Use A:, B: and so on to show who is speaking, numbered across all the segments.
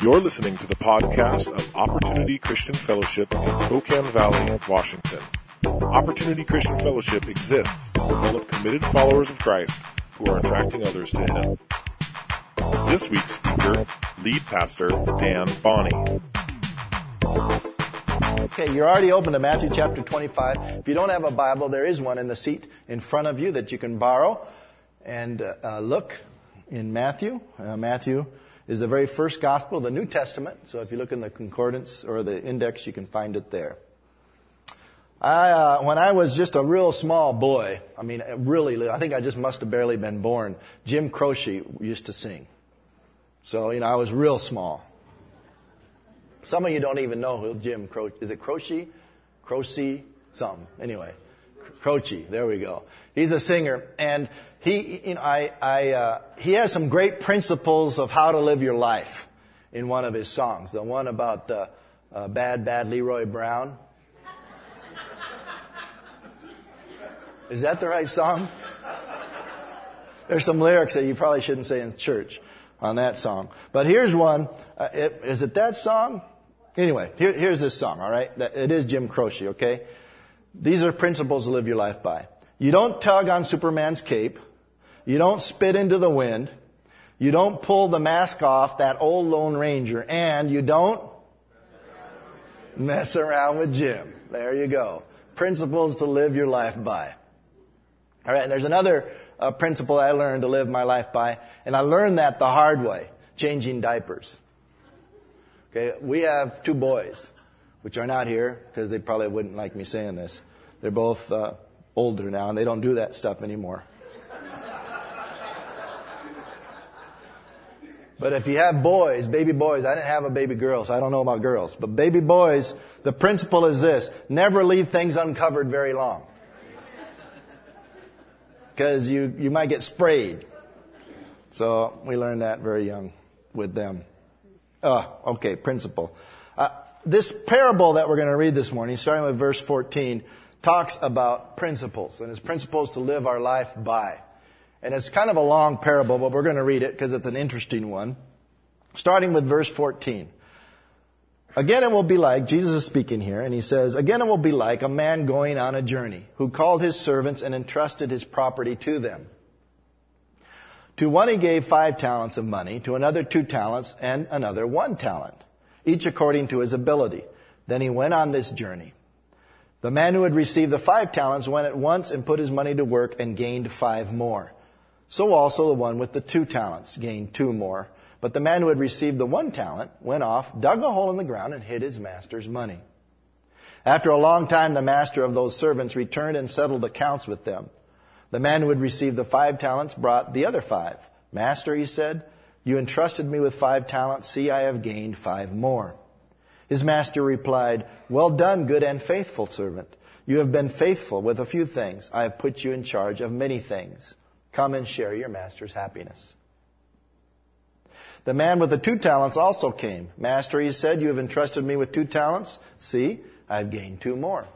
A: You're listening to the podcast of Opportunity Christian Fellowship in Spokane Valley, Washington. Opportunity Christian Fellowship exists to develop committed followers of Christ who are attracting others to Him. This week's speaker, lead pastor Dan Bonney.
B: Okay, you're already open to Matthew chapter 25. If you don't have a Bible, there is one in the seat in front of you that you can borrow and uh, look in Matthew. Uh, Matthew is the very first gospel of the New Testament. So if you look in the concordance or the index, you can find it there. I, uh, when I was just a real small boy, I mean, really, I think I just must have barely been born. Jim Croce used to sing. So, you know, I was real small. Some of you don't even know who Jim Croce is. It Croce? Croce? Something. Anyway, Croce. There we go. He's a singer, and he, you know, I, I, uh, he has some great principles of how to live your life in one of his songs. The one about uh, uh, bad, bad Leroy Brown. Is that the right song? There's some lyrics that you probably shouldn't say in church on that song. But here's one. Uh, it, is it that song? Anyway, here, here's this song, all right? It is Jim Croce, okay? These are principles to live your life by. You don't tug on Superman's cape. You don't spit into the wind. You don't pull the mask off that old Lone Ranger. And you don't mess around with Jim. There you go. Principles to live your life by. All right, and there's another uh, principle I learned to live my life by, and I learned that the hard way, changing diapers. Okay, we have two boys, which are not here because they probably wouldn't like me saying this. They're both uh, older now, and they don't do that stuff anymore. But if you have boys, baby boys, I didn't have a baby girl, so I don't know about girls. But baby boys, the principle is this never leave things uncovered very long because you, you might get sprayed. So we learned that very young with them. Uh, okay, principle. Uh, this parable that we're going to read this morning, starting with verse 14, talks about principles, and it's principles to live our life by. And it's kind of a long parable, but we're going to read it because it's an interesting one. Starting with verse 14. Again, it will be like, Jesus is speaking here, and he says, Again, it will be like a man going on a journey who called his servants and entrusted his property to them. To one he gave five talents of money, to another two talents, and another one talent, each according to his ability. Then he went on this journey. The man who had received the five talents went at once and put his money to work and gained five more. So also the one with the two talents gained two more. But the man who had received the one talent went off, dug a hole in the ground, and hid his master's money. After a long time, the master of those servants returned and settled accounts with them. The man who had received the five talents brought the other five. Master, he said, you entrusted me with five talents. See, I have gained five more. His master replied, Well done, good and faithful servant. You have been faithful with a few things. I have put you in charge of many things. Come and share your master's happiness. The man with the two talents also came. Master, he said, you have entrusted me with two talents. See, I've gained two more.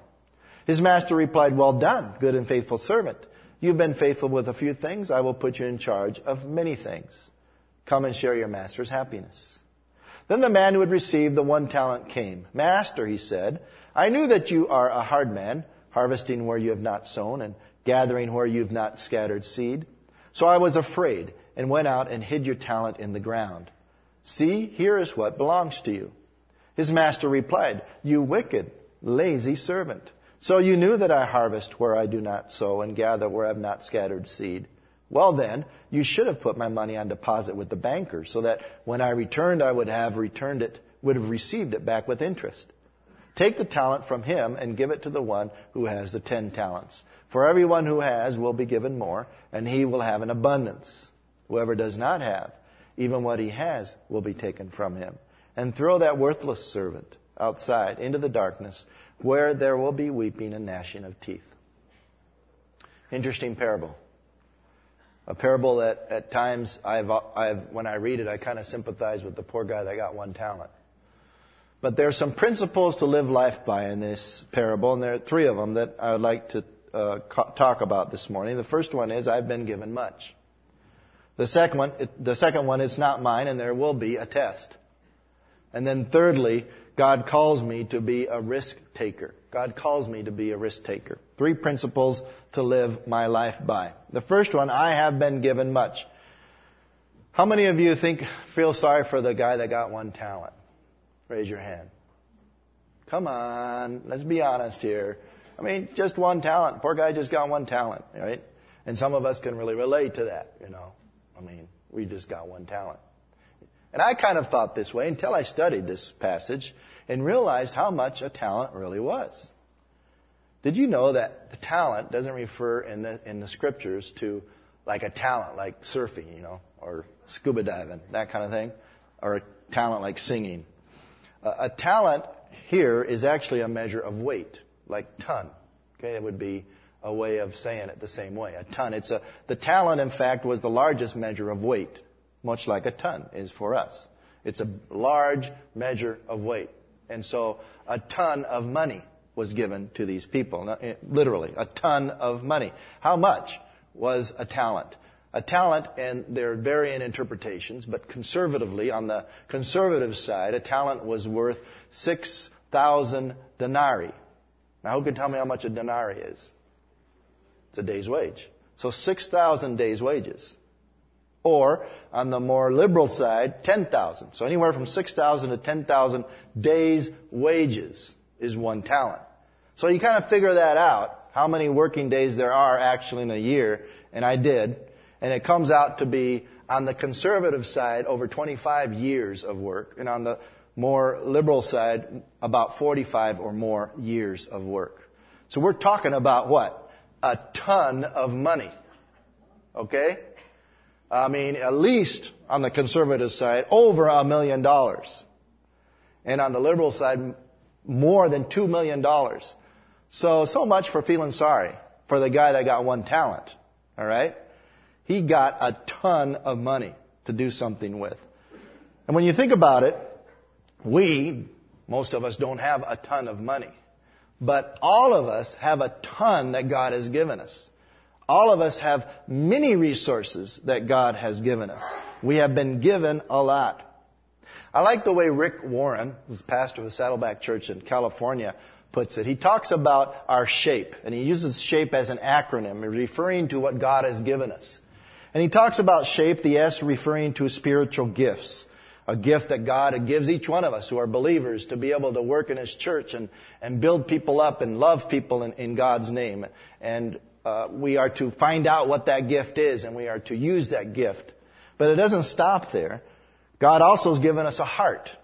B: His master replied, well done, good and faithful servant. You've been faithful with a few things. I will put you in charge of many things. Come and share your master's happiness. Then the man who had received the one talent came. Master, he said, I knew that you are a hard man, harvesting where you have not sown and gathering where you have not scattered seed. So I was afraid and went out and hid your talent in the ground. See, here is what belongs to you. His master replied, You wicked, lazy servant. So you knew that I harvest where I do not sow and gather where I have not scattered seed. Well then, you should have put my money on deposit with the banker so that when I returned, I would have returned it, would have received it back with interest. Take the talent from him and give it to the one who has the ten talents. For everyone who has will be given more, and he will have an abundance. Whoever does not have, even what he has will be taken from him. And throw that worthless servant outside into the darkness where there will be weeping and gnashing of teeth. Interesting parable. A parable that at times I've, I've when I read it, I kind of sympathize with the poor guy that got one talent. But there are some principles to live life by in this parable, and there are three of them that I would like to uh, talk about this morning. The first one is I've been given much. The second one, the second one is not mine, and there will be a test. And then thirdly, God calls me to be a risk taker. God calls me to be a risk taker. Three principles to live my life by. The first one, I have been given much. How many of you think, feel sorry for the guy that got one talent? Raise your hand. Come on, let's be honest here. I mean, just one talent. Poor guy just got one talent, right? And some of us can really relate to that, you know. I mean, we just got one talent. And I kind of thought this way until I studied this passage and realized how much a talent really was. Did you know that talent doesn't refer in the, in the scriptures to like a talent like surfing, you know, or scuba diving, that kind of thing, or a talent like singing. Uh, a talent here is actually a measure of weight, like ton. Okay, it would be a way of saying it the same way. A ton. It's a, the talent, in fact, was the largest measure of weight, much like a ton is for us. It's a large measure of weight. And so a ton of money was given to these people. Eh, literally, a ton of money. How much was a talent? A talent, and there are varying interpretations, but conservatively, on the conservative side, a talent was worth 6,000 denarii. Now, who can tell me how much a denarii is? It's a day's wage. So 6,000 days' wages. Or, on the more liberal side, 10,000. So anywhere from 6,000 to 10,000 days' wages is one talent. So you kind of figure that out, how many working days there are actually in a year, and I did and it comes out to be on the conservative side over 25 years of work, and on the more liberal side about 45 or more years of work. So we're talking about what? A ton of money. Okay? I mean, at least on the conservative side, over a million dollars. And on the liberal side, more than two million dollars. So, so much for feeling sorry for the guy that got one talent. All right? He got a ton of money to do something with. And when you think about it, we, most of us don't have a ton of money. But all of us have a ton that God has given us. All of us have many resources that God has given us. We have been given a lot. I like the way Rick Warren, who's pastor of the Saddleback Church in California, puts it. He talks about our shape, and he uses shape as an acronym, referring to what God has given us. And he talks about shape, the S referring to spiritual gifts. A gift that God gives each one of us who are believers to be able to work in His church and, and build people up and love people in, in God's name. And uh, we are to find out what that gift is and we are to use that gift. But it doesn't stop there. God also has given us a heart,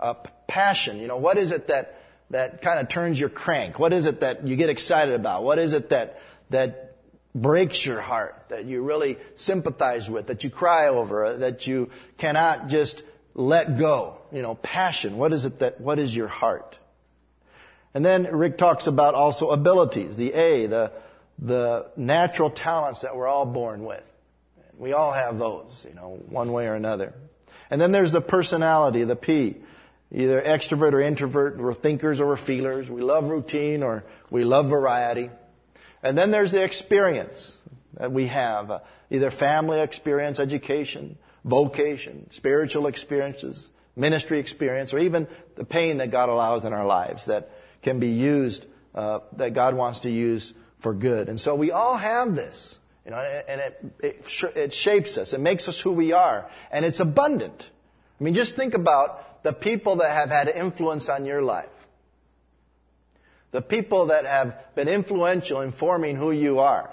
B: a passion. You know, what is it that, that kind of turns your crank? What is it that you get excited about? What is it that, that breaks your heart, that you really sympathize with, that you cry over, that you cannot just let go. You know, passion. What is it that, what is your heart? And then Rick talks about also abilities, the A, the, the natural talents that we're all born with. We all have those, you know, one way or another. And then there's the personality, the P. Either extrovert or introvert, we're thinkers or we're feelers. We love routine or we love variety. And then there's the experience that we have, uh, either family experience, education, vocation, spiritual experiences, ministry experience, or even the pain that God allows in our lives that can be used, uh, that God wants to use for good. And so we all have this, you know, and it, it, it shapes us. It makes us who we are. And it's abundant. I mean, just think about the people that have had influence on your life the people that have been influential in forming who you are.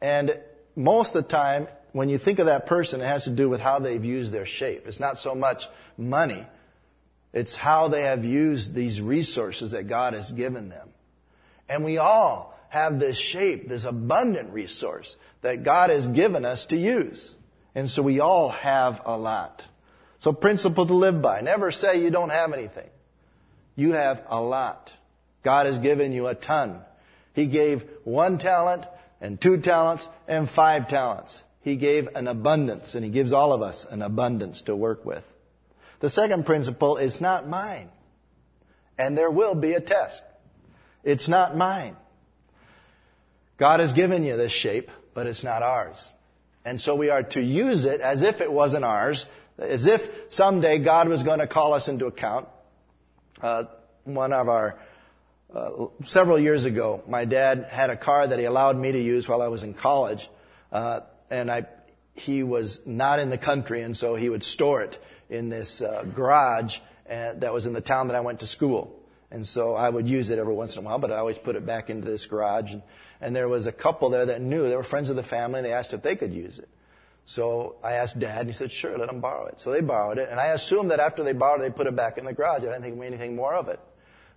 B: And most of the time, when you think of that person, it has to do with how they've used their shape. It's not so much money. It's how they have used these resources that God has given them. And we all have this shape, this abundant resource that God has given us to use. And so we all have a lot. So principle to live by. Never say you don't have anything. You have a lot. God has given you a ton. He gave one talent and two talents and five talents. He gave an abundance and He gives all of us an abundance to work with. The second principle is not mine. And there will be a test. It's not mine. God has given you this shape, but it's not ours. And so we are to use it as if it wasn't ours, as if someday God was going to call us into account. Uh, one of our uh, several years ago, my dad had a car that he allowed me to use while I was in college, uh, and I he was not in the country, and so he would store it in this uh, garage uh, that was in the town that I went to school. And so I would use it every once in a while, but I always put it back into this garage. And, and there was a couple there that knew, they were friends of the family, and they asked if they could use it. So I asked Dad, and he said, sure, let them borrow it. So they borrowed it, and I assumed that after they borrowed it, they put it back in the garage. I didn't think anything more of it.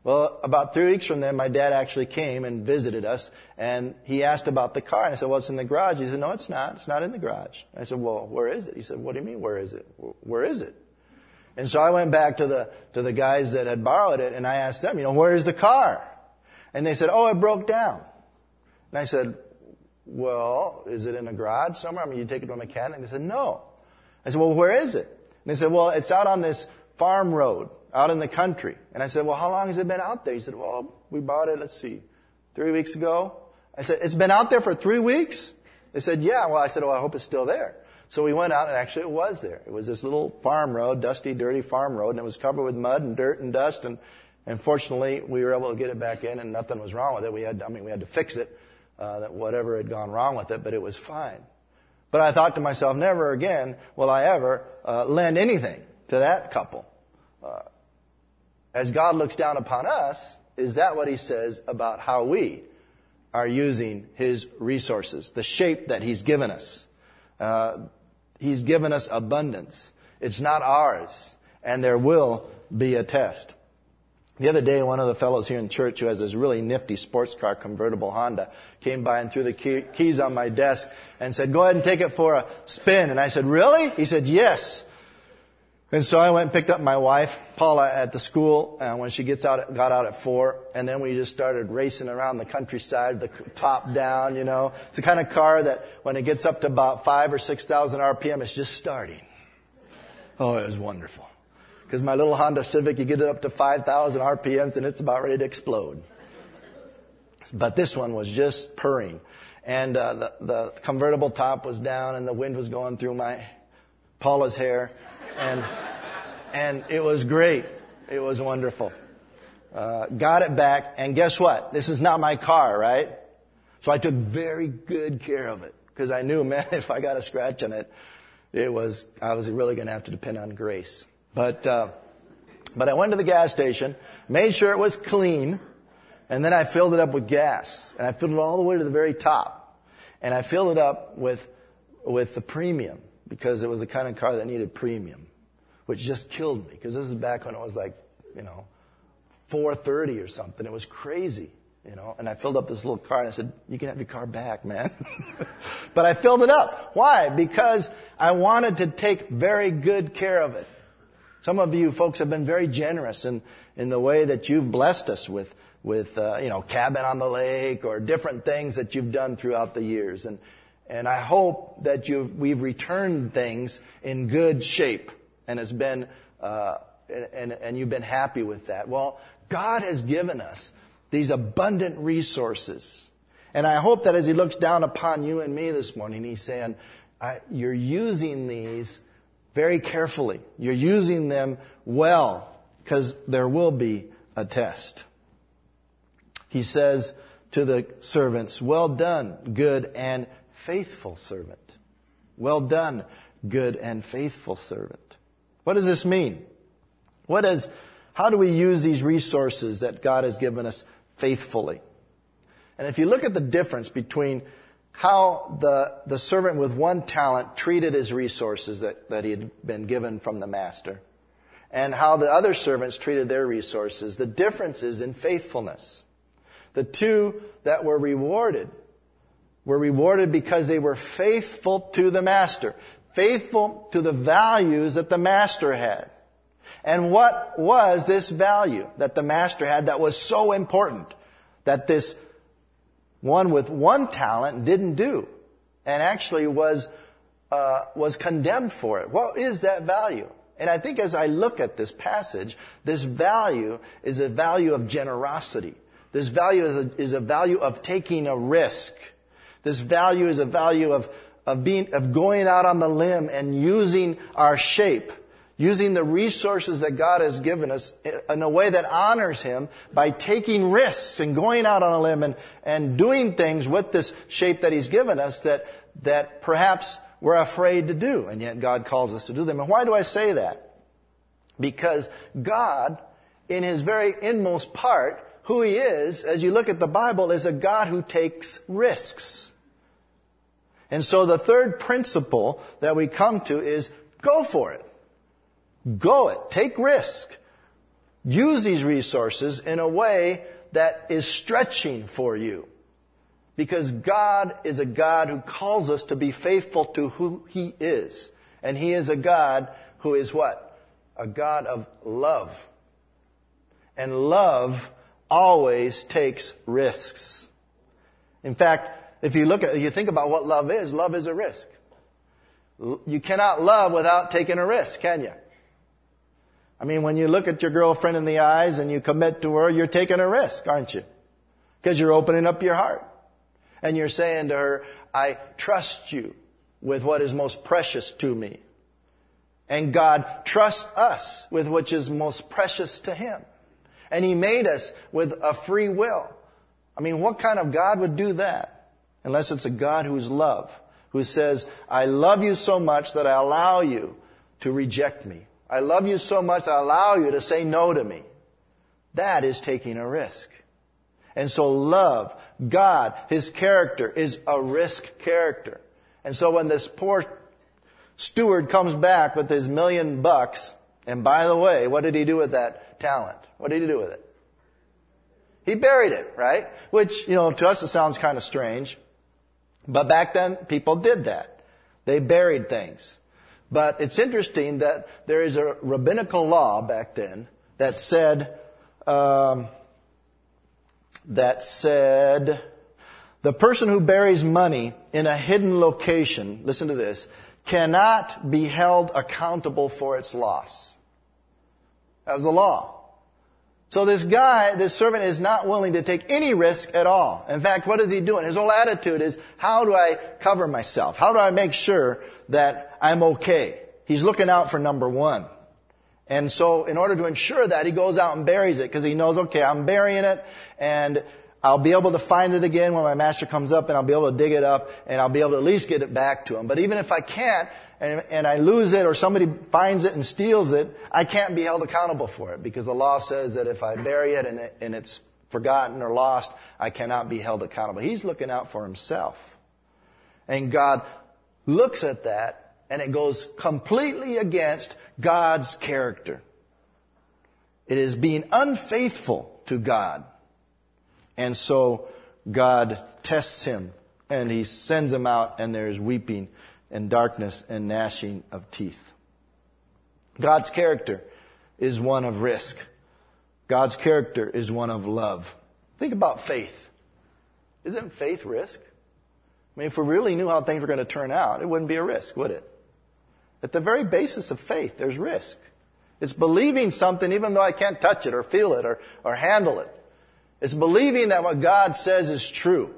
B: Well, about three weeks from then, my dad actually came and visited us, and he asked about the car, and I said, well, it's in the garage. He said, no, it's not. It's not in the garage. I said, well, where is it? He said, what do you mean, where is it? Where is it? And so I went back to the, to the guys that had borrowed it, and I asked them, you know, where is the car? And they said, oh, it broke down. And I said, well, is it in a garage somewhere? I mean, you take it to a mechanic? And they said, no. I said, well, where is it? And they said, well, it's out on this farm road out in the country. And I said, well, how long has it been out there? He said, well, we bought it, let's see, three weeks ago. I said, it's been out there for three weeks? They said, yeah. Well, I said, well, I hope it's still there. So we went out and actually it was there. It was this little farm road, dusty, dirty farm road, and it was covered with mud and dirt and dust. And, and fortunately, we were able to get it back in and nothing was wrong with it. We had, I mean, we had to fix it, uh, that whatever had gone wrong with it, but it was fine. But I thought to myself, never again will I ever uh, lend anything to that couple. Uh, as God looks down upon us, is that what he says about how we are using his resources, the shape that he's given us? Uh, he's given us abundance. It's not ours, and there will be a test. The other day, one of the fellows here in church who has this really nifty sports car convertible Honda came by and threw the key, keys on my desk and said, go ahead and take it for a spin. And I said, really? He said, yes. And so I went and picked up my wife, Paula, at the school uh, when she gets out, got out at four, and then we just started racing around the countryside, the top down, you know. It's the kind of car that when it gets up to about five or six thousand RPM, it's just starting. Oh, it was wonderful. Because my little Honda Civic, you get it up to 5,000 RPMs and it's about ready to explode. But this one was just purring. And uh, the, the convertible top was down and the wind was going through my Paula's hair and and it was great. It was wonderful. Uh, got it back, and guess what? This is not my car, right? So I took very good care of it because I knew, man, if I got a scratch on it, it was I was really going to have to depend on grace. But uh, but I went to the gas station, made sure it was clean, and then I filled it up with gas, and I filled it all the way to the very top, and I filled it up with with the premium because it was the kind of car that needed premium, which just killed me because this is back when it was like, you know, 430 or something. It was crazy, you know, and I filled up this little car and I said, you can have your car back, man. but I filled it up. Why? Because I wanted to take very good care of it. Some of you folks have been very generous in, in the way that you've blessed us with, with, uh, you know, cabin on the lake or different things that you've done throughout the years. And, and I hope that we've returned things in good shape and has been, uh, and, and you've been happy with that. Well, God has given us these abundant resources. And I hope that as He looks down upon you and me this morning, He's saying, you're using these very carefully. You're using them well because there will be a test. He says to the servants, well done, good and faithful servant. Well done, good and faithful servant. What does this mean? What is, how do we use these resources that God has given us faithfully? And if you look at the difference between how the, the servant with one talent treated his resources that, that he had been given from the master, and how the other servants treated their resources, the difference is in faithfulness. The two that were rewarded were rewarded because they were faithful to the master, faithful to the values that the master had. And what was this value that the master had that was so important that this one with one talent didn't do and actually was, uh, was condemned for it? What is that value? And I think as I look at this passage, this value is a value of generosity. This value is a, is a value of taking a risk. This value is a value of, of being, of going out on the limb and using our shape, using the resources that God has given us in a way that honors Him by taking risks and going out on a limb and, and doing things with this shape that He's given us that, that perhaps we're afraid to do, and yet God calls us to do them. And why do I say that? Because God, in His very inmost part, who He is, as you look at the Bible, is a God who takes risks. And so the third principle that we come to is go for it. Go it. Take risk. Use these resources in a way that is stretching for you. Because God is a God who calls us to be faithful to who He is. And He is a God who is what? A God of love. And love always takes risks. In fact, if you look at, you think about what love is, love is a risk. You cannot love without taking a risk, can you? I mean, when you look at your girlfriend in the eyes and you commit to her, you're taking a risk, aren't you? Because you're opening up your heart. And you're saying to her, I trust you with what is most precious to me. And God trusts us with which is most precious to Him. And He made us with a free will. I mean, what kind of God would do that? Unless it's a God who's love, who says, I love you so much that I allow you to reject me. I love you so much that I allow you to say no to me. That is taking a risk. And so love, God, His character is a risk character. And so when this poor steward comes back with his million bucks, and by the way, what did he do with that talent? What did he do with it? He buried it, right? Which, you know, to us it sounds kind of strange. But back then, people did that. They buried things. But it's interesting that there is a rabbinical law back then that said, um, that said, the person who buries money in a hidden location, listen to this, cannot be held accountable for its loss. That was the law. So this guy, this servant is not willing to take any risk at all. In fact, what is he doing? His whole attitude is, how do I cover myself? How do I make sure that I'm okay? He's looking out for number one. And so in order to ensure that, he goes out and buries it because he knows, okay, I'm burying it and I'll be able to find it again when my master comes up and I'll be able to dig it up and I'll be able to at least get it back to him. But even if I can't, and, and I lose it or somebody finds it and steals it, I can't be held accountable for it because the law says that if I bury it and, it, and it's forgotten or lost, I cannot be held accountable. He's looking out for himself. And God looks at that and it goes completely against God's character. It is being unfaithful to God. And so God tests him and he sends him out and there's weeping and darkness and gnashing of teeth. God's character is one of risk. God's character is one of love. Think about faith. Isn't faith risk? I mean, if we really knew how things were going to turn out, it wouldn't be a risk, would it? At the very basis of faith, there's risk. It's believing something even though I can't touch it or feel it or, or handle it. It's believing that what God says is true.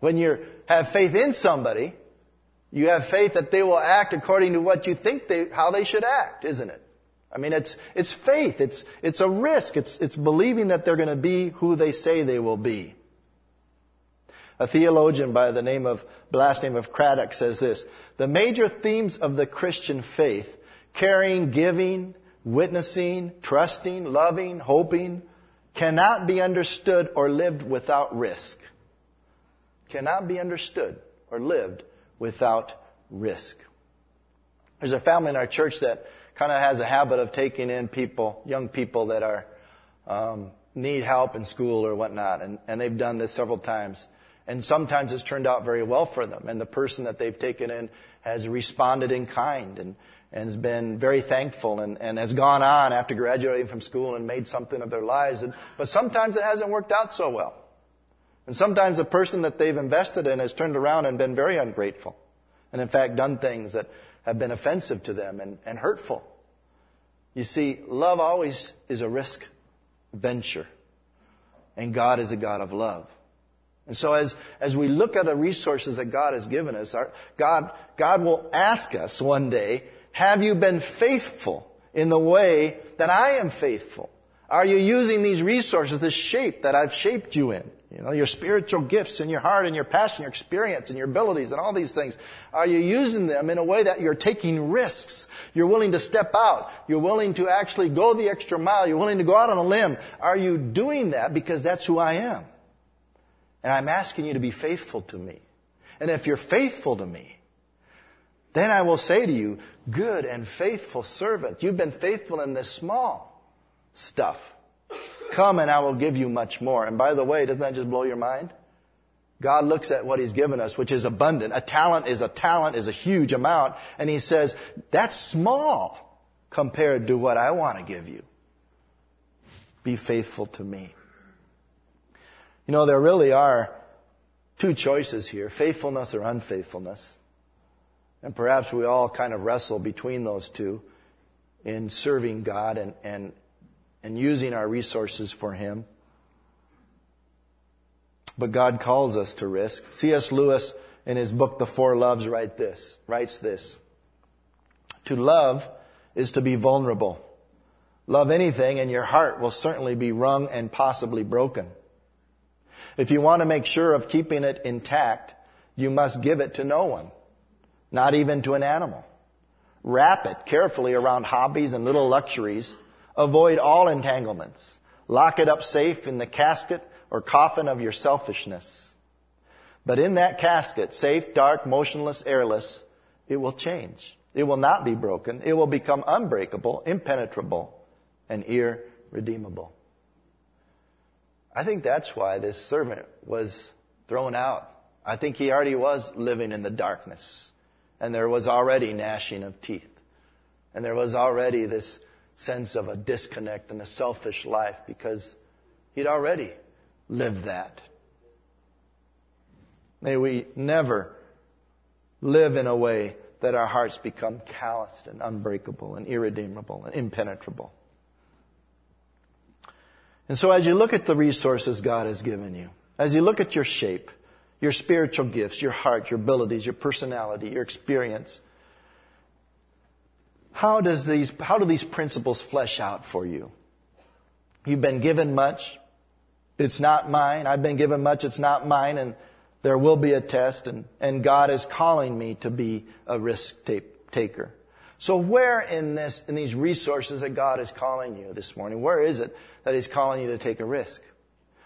B: When you have faith in somebody, you have faith that they will act according to what you think they, how they should act, isn't it? I mean, it's, it's faith. It's, it's a risk. It's, it's believing that they're going to be who they say they will be. A theologian by the name of, the last name of Craddock says this, the major themes of the Christian faith, caring, giving, witnessing, trusting, loving, hoping, cannot be understood or lived without risk. Cannot be understood or lived without risk. There's a family in our church that kind of has a habit of taking in people, young people that are um, need help in school or whatnot, and, and they've done this several times. And sometimes it's turned out very well for them, and the person that they've taken in has responded in kind and, and has been very thankful and, and has gone on after graduating from school and made something of their lives. And, but sometimes it hasn't worked out so well. And sometimes the person that they've invested in has turned around and been very ungrateful. And in fact, done things that have been offensive to them and, and hurtful. You see, love always is a risk venture. And God is a God of love. And so as, as we look at the resources that God has given us, our, God, God will ask us one day, have you been faithful in the way that I am faithful? Are you using these resources, this shape that I've shaped you in? You know, your spiritual gifts and your heart and your passion, your experience and your abilities and all these things. Are you using them in a way that you're taking risks? You're willing to step out. You're willing to actually go the extra mile. You're willing to go out on a limb. Are you doing that because that's who I am? And I'm asking you to be faithful to me. And if you're faithful to me, then I will say to you, good and faithful servant, you've been faithful in this small stuff. Come and I will give you much more. And by the way, doesn't that just blow your mind? God looks at what He's given us, which is abundant. A talent is a talent, is a huge amount. And He says, that's small compared to what I want to give you. Be faithful to me. You know, there really are two choices here faithfulness or unfaithfulness. And perhaps we all kind of wrestle between those two in serving God and, and, and using our resources for Him. But God calls us to risk. C.S. Lewis, in his book, The Four Loves, write this, writes this. To love is to be vulnerable. Love anything and your heart will certainly be wrung and possibly broken. If you want to make sure of keeping it intact, you must give it to no one, not even to an animal. Wrap it carefully around hobbies and little luxuries. Avoid all entanglements. Lock it up safe in the casket or coffin of your selfishness. But in that casket, safe, dark, motionless, airless, it will change. It will not be broken. It will become unbreakable, impenetrable, and irredeemable. I think that's why this servant was thrown out. I think he already was living in the darkness. And there was already gnashing of teeth. And there was already this sense of a disconnect and a selfish life because he'd already lived that. May we never live in a way that our hearts become calloused and unbreakable and irredeemable and impenetrable. And so as you look at the resources God has given you, as you look at your shape, your spiritual gifts, your heart, your abilities, your personality, your experience, how does these, how do these principles flesh out for you? You've been given much. It's not mine. I've been given much. It's not mine. And there will be a test and, and God is calling me to be a risk taker. So where in this, in these resources that God is calling you this morning, where is it that He's calling you to take a risk?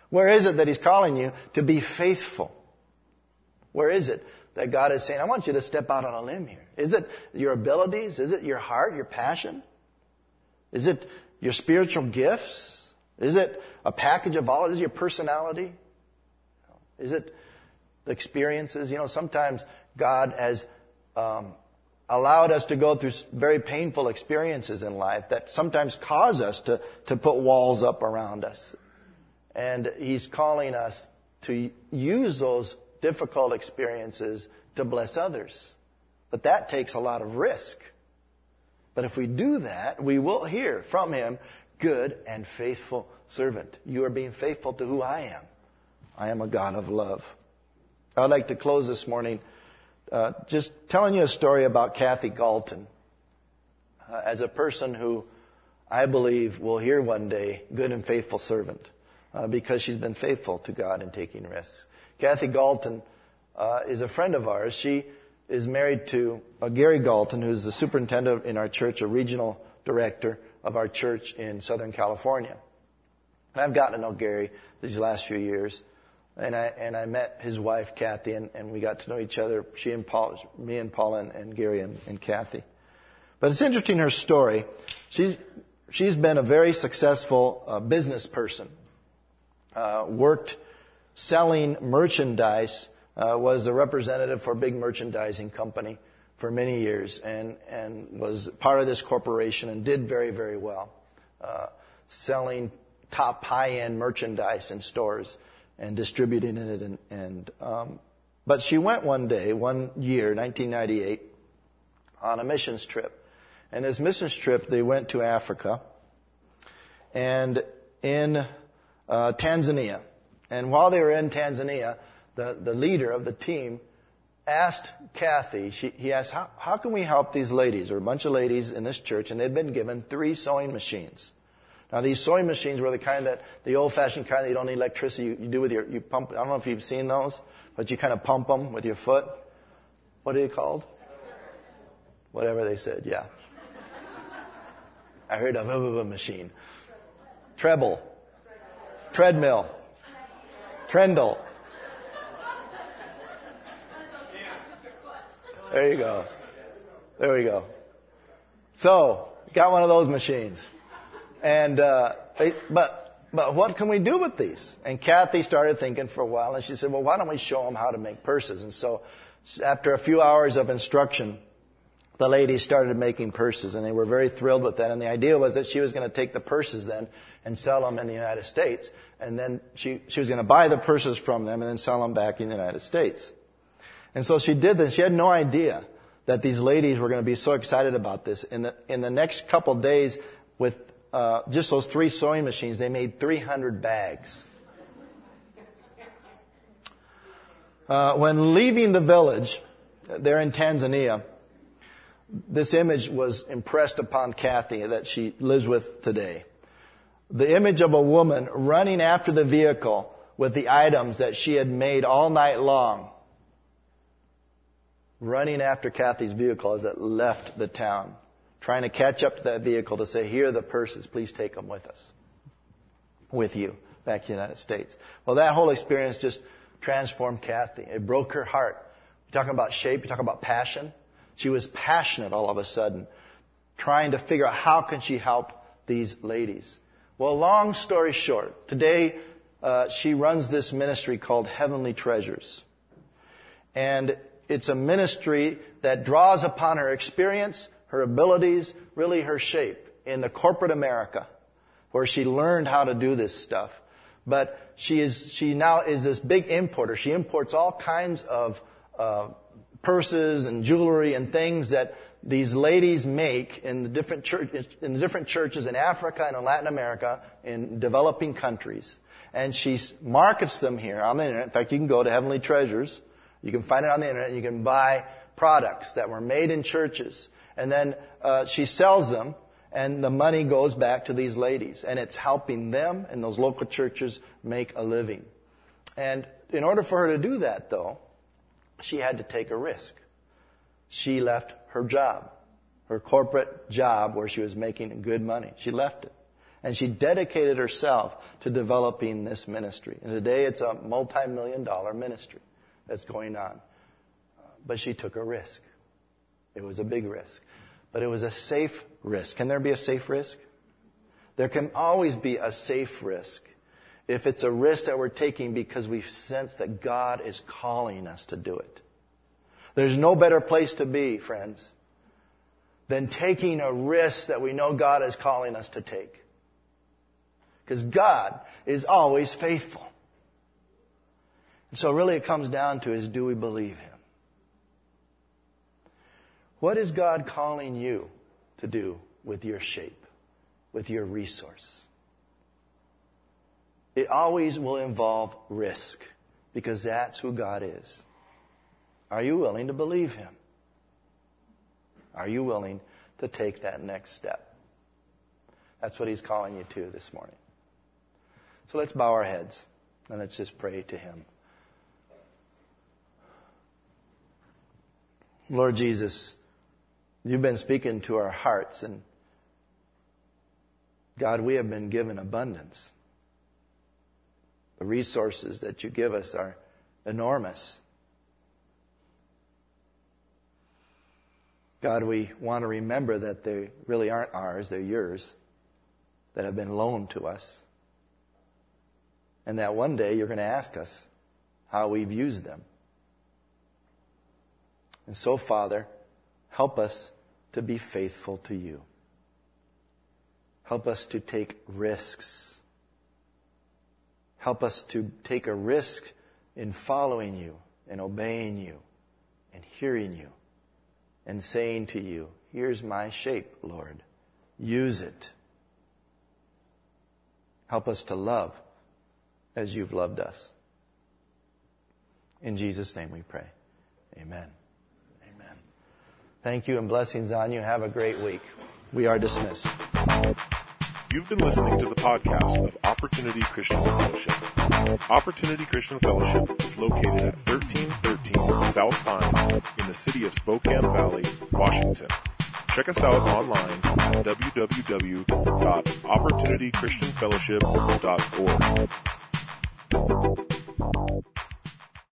B: Where is it that He's calling you to be faithful? Where is it that God is saying, I want you to step out on a limb here? Is it your abilities? Is it your heart, your passion? Is it your spiritual gifts? Is it a package of all? Is it your personality? Is it the experiences? You know, sometimes God has um, allowed us to go through very painful experiences in life that sometimes cause us to, to put walls up around us. And He's calling us to use those difficult experiences to bless others. But that takes a lot of risk. But if we do that, we will hear from Him, good and faithful servant. You are being faithful to who I am. I am a God of love. I'd like to close this morning uh, just telling you a story about Kathy Galton uh, as a person who I believe will hear one day good and faithful servant uh, because she's been faithful to God in taking risks. Kathy Galton uh, is a friend of ours. She is married to uh, Gary Galton, who's the superintendent in our church, a regional director of our church in Southern California. And I've gotten to know Gary these last few years and I and I met his wife Kathy, and, and we got to know each other. She and Paul, me and Paula and, and Gary and, and Kathy. But it's interesting her story. She's she's been a very successful uh, business person. Uh, worked selling merchandise. Uh, was a representative for a big merchandising company for many years, and and was part of this corporation and did very very well, uh, selling top high end merchandise in stores and distributing it. And, and um, but she went one day, one year, 1998, on a missions trip. And this missions trip, they went to Africa and in uh, Tanzania. And while they were in Tanzania, the, the leader of the team, asked Kathy, she, he asked, how, how can we help these ladies? There were a bunch of ladies in this church, and they'd been given three sewing machines. Now, these sewing machines were the kind that, the old fashioned kind that you don't need electricity, you, you do with your, you pump, I don't know if you've seen those, but you kind of pump them with your foot. What are they called? Whatever they said, yeah. I heard a machine. Treble. Treadmill. Trendle. There you go. There we go. So, got one of those machines. And, uh, they, but, but what can we do with these? And Kathy started thinking for a while and she said, well, why don't we show them how to make purses? And so, after a few hours of instruction, the ladies started making purses and they were very thrilled with that. And the idea was that she was going to take the purses then and sell them in the United States. And then she, she was going to buy the purses from them and then sell them back in the United States. And so she did this. She had no idea that these ladies were going to be so excited about this. In the, in the next couple days, with uh, just those three sewing machines, they made 300 bags. Uh, when leaving the village, there in Tanzania, this image was impressed upon Kathy that she lives with today. The image of a woman running after the vehicle with the items that she had made all night long. Running after Kathy's vehicle as it left the town. Trying to catch up to that vehicle to say, here are the purses, please take them with us. With you back to the United States. Well, that whole experience just transformed Kathy. It broke her heart. You're talking about shape, you're talking about passion. She was passionate all of a sudden, trying to figure out how can she help these ladies. Well, long story short, today uh, she runs this ministry called Heavenly Treasures. And it's a ministry that draws upon her experience, her abilities, really her shape in the corporate America, where she learned how to do this stuff. But she is, she now is this big importer. She imports all kinds of uh, purses and jewelry and things that these ladies make in the different church, in the different churches in Africa and in Latin America in developing countries. And she markets them here on the internet. In fact, you can go to Heavenly Treasures. You can find it on the internet. You can buy products that were made in churches. And then uh, she sells them, and the money goes back to these ladies. And it's helping them and those local churches make a living. And in order for her to do that, though, she had to take a risk. She left her job, her corporate job where she was making good money. She left it. And she dedicated herself to developing this ministry. And today it's a multi-million dollar ministry that's going on. But she took a risk. It was a big risk. But it was a safe risk. Can there be a safe risk? There can always be a safe risk if it's a risk that we're taking because we sense that God is calling us to do it. There's no better place to be, friends, than taking a risk that we know God is calling us to take. Because God is always faithful. And so really it comes down to is do we believe Him? What is God calling you to do with your shape, with your resource? It always will involve risk because that's who God is. Are you willing to believe Him? Are you willing to take that next step? That's what He's calling you to this morning. So let's bow our heads and let's just pray to Him. Lord Jesus, you've been speaking to our hearts, and God, we have been given abundance. The resources that you give us are enormous. God, we want to remember that they really aren't ours, they're yours, that have been loaned to us. And that one day you're going to ask us how we've used them. And so, Father, help us to be faithful to you. Help us to take risks Help us to take a risk in following you and obeying you and hearing you and saying to you, Here's my shape, Lord. Use it. Help us to love as you've loved us. In Jesus' name we pray. Amen. Amen. Thank you and blessings on you. Have a great week. We are dismissed.
A: You've been listening to the podcast of Opportunity Christian Fellowship. Opportunity Christian Fellowship is located at 1313 South Pines in the city of Spokane Valley, Washington. Check us out online at www.opportunitychristianfellowship.org.